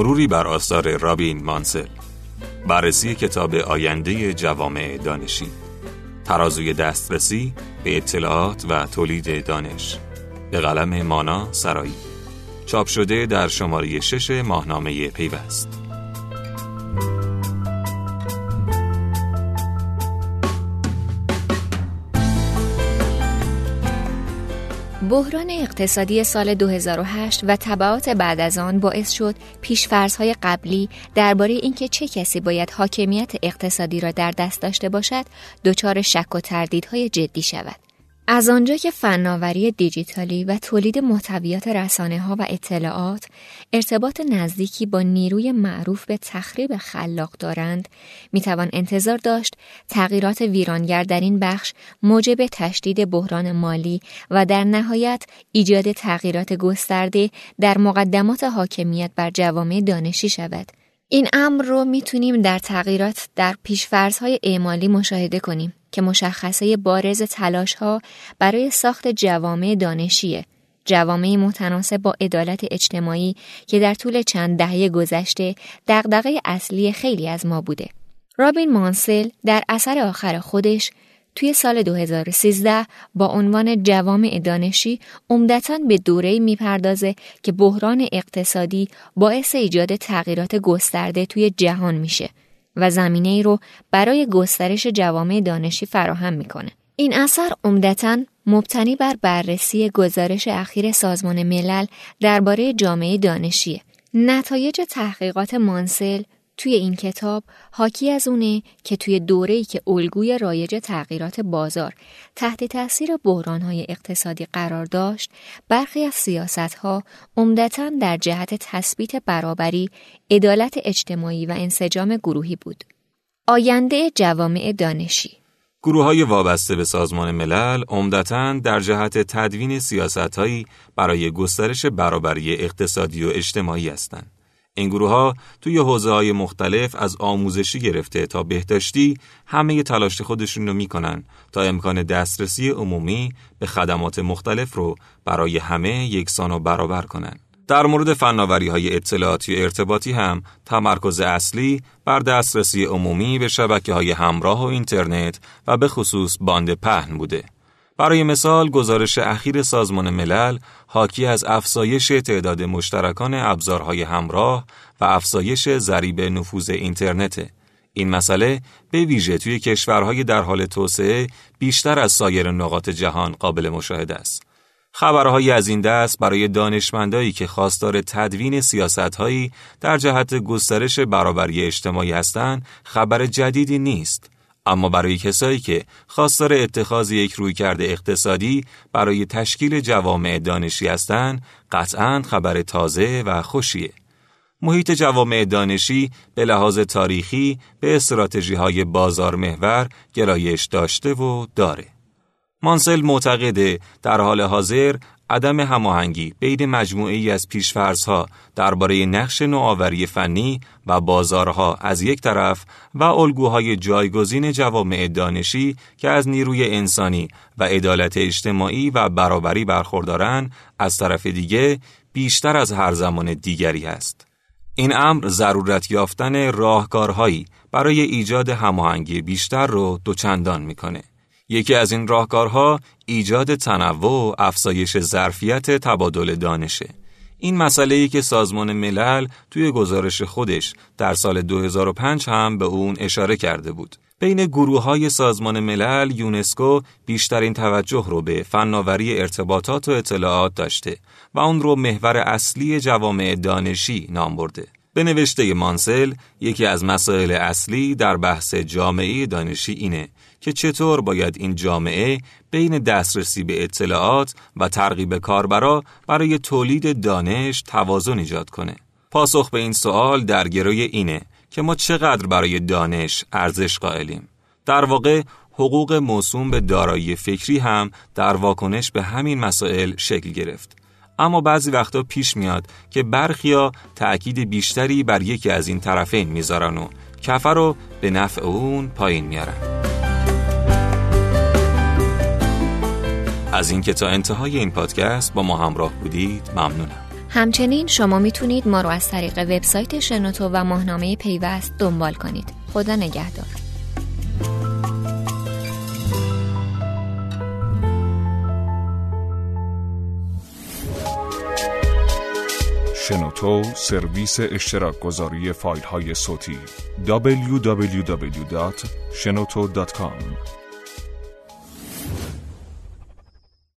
مروری بر آثار رابین مانسل. بررسی کتاب آینده جوامع دانشی. ترازوی دسترسی به اطلاعات و تولید دانش. به قلم مانا سرایی. چاپ شده در شماره شش ماهنامه پیوست. بحران اقتصادی سال 2008 و تبعات بعد از آن باعث شد پیشفرزهای قبلی درباره اینکه چه کسی باید حاکمیت اقتصادی را در دست داشته باشد دچار شک و تردیدهای جدی شود. از آنجا که فناوری دیجیتالی و تولید محتویات رسانه ها و اطلاعات ارتباط نزدیکی با نیروی معروف به تخریب خلاق دارند، می توان انتظار داشت تغییرات ویرانگر در این بخش موجب تشدید بحران مالی و در نهایت ایجاد تغییرات گسترده در مقدمات حاکمیت بر جوامع دانشی شود. این امر رو می‌تونیم در تغییرات در پیشفرزهای اعمالی مشاهده کنیم. که مشخصه بارز تلاش ها برای ساخت جوامع دانشیه جوامع متناسب با عدالت اجتماعی که در طول چند دهه گذشته دغدغه اصلی خیلی از ما بوده. رابین مانسل در اثر آخر خودش توی سال 2013 با عنوان جوامع دانشی عمدتا به دوره‌ای می‌پردازه که بحران اقتصادی باعث ایجاد تغییرات گسترده توی جهان میشه و زمینه ای رو برای گسترش جوامع دانشی فراهم می‌کنه. این اثر عمدتا مبتنی بر بررسی گزارش اخیر سازمان ملل درباره جامعه دانشیه. نتایج تحقیقات مانسل توی این کتاب حاکی از اونه که توی دوره‌ای که الگوی رایج تغییرات بازار تحت تاثیر بحرانهای اقتصادی قرار داشت، برخی از سیاستها عمدتا در جهت تثبیت برابری، عدالت اجتماعی و انسجام گروهی بود. آینده جوامع دانشی گروه های وابسته به سازمان ملل عمدتا در جهت تدوین سیاست برای گسترش برابری اقتصادی و اجتماعی هستند. این گروه ها توی حوزه های مختلف از آموزشی گرفته تا بهداشتی همه تلاش خودشون رو می‌کنن تا امکان دسترسی عمومی به خدمات مختلف رو برای همه یکسان و برابر کنن. در مورد فناوری های اطلاعاتی و ارتباطی هم تمرکز اصلی بر دسترسی عمومی به شبکه های همراه و اینترنت و به خصوص باند پهن بوده. برای مثال گزارش اخیر سازمان ملل حاکی از افزایش تعداد مشترکان ابزارهای همراه و افزایش ضریب نفوذ اینترنت. این مسئله به ویژه توی کشورهای در حال توسعه بیشتر از سایر نقاط جهان قابل مشاهده است. خبرهایی از این دست برای دانشمندایی که خواستار تدوین سیاستهایی در جهت گسترش برابری اجتماعی هستند خبر جدیدی نیست. اما برای کسایی که خواستار اتخاذ یک رویکرد اقتصادی برای تشکیل جوامع دانشی هستند قطعا خبر تازه و خوشیه. محیط جوامع دانشی به لحاظ تاریخی به استراتژی های بازار محور گرایش داشته و داره. مانسل معتقده در حال حاضر عدم هماهنگی بین مجموعه ای از پیشفرزها درباره نقش نوآوری فنی و بازارها از یک طرف و الگوهای جایگزین جوامع دانشی که از نیروی انسانی و عدالت اجتماعی و برابری برخوردارند از طرف دیگه بیشتر از هر زمان دیگری است. این امر ضرورت یافتن راهکارهایی برای ایجاد هماهنگی بیشتر رو دوچندان می‌کنه. یکی از این راهکارها ایجاد تنوع و افزایش ظرفیت تبادل دانشه. این مسئله ای که سازمان ملل توی گزارش خودش در سال 2005 هم به اون اشاره کرده بود. بین گروه های سازمان ملل یونسکو بیشترین توجه رو به فناوری ارتباطات و اطلاعات داشته و اون رو محور اصلی جوامع دانشی نام برده. به نوشته مانسل یکی از مسائل اصلی در بحث جامعه دانشی اینه که چطور باید این جامعه بین دسترسی به اطلاعات و ترغیب کاربرا برای تولید دانش توازن ایجاد کنه. پاسخ به این سوال در گروی اینه که ما چقدر برای دانش ارزش قائلیم. در واقع حقوق موسوم به دارایی فکری هم در واکنش به همین مسائل شکل گرفت. اما بعضی وقتا پیش میاد که برخیا تأکید بیشتری بر یکی از این طرفین می‌ذارن و کفر رو به نفع اون پایین میارن. از اینکه تا انتهای این پادکست با ما همراه بودید ممنونم همچنین شما می‌تونید ما رو از طریق وبسایت شنوتو و ماهنامه پیوست دنبال کنید. خدا نگهدار. شنوتو سرویس اشتراک گذاری فایل های صوتی www.shenoto.com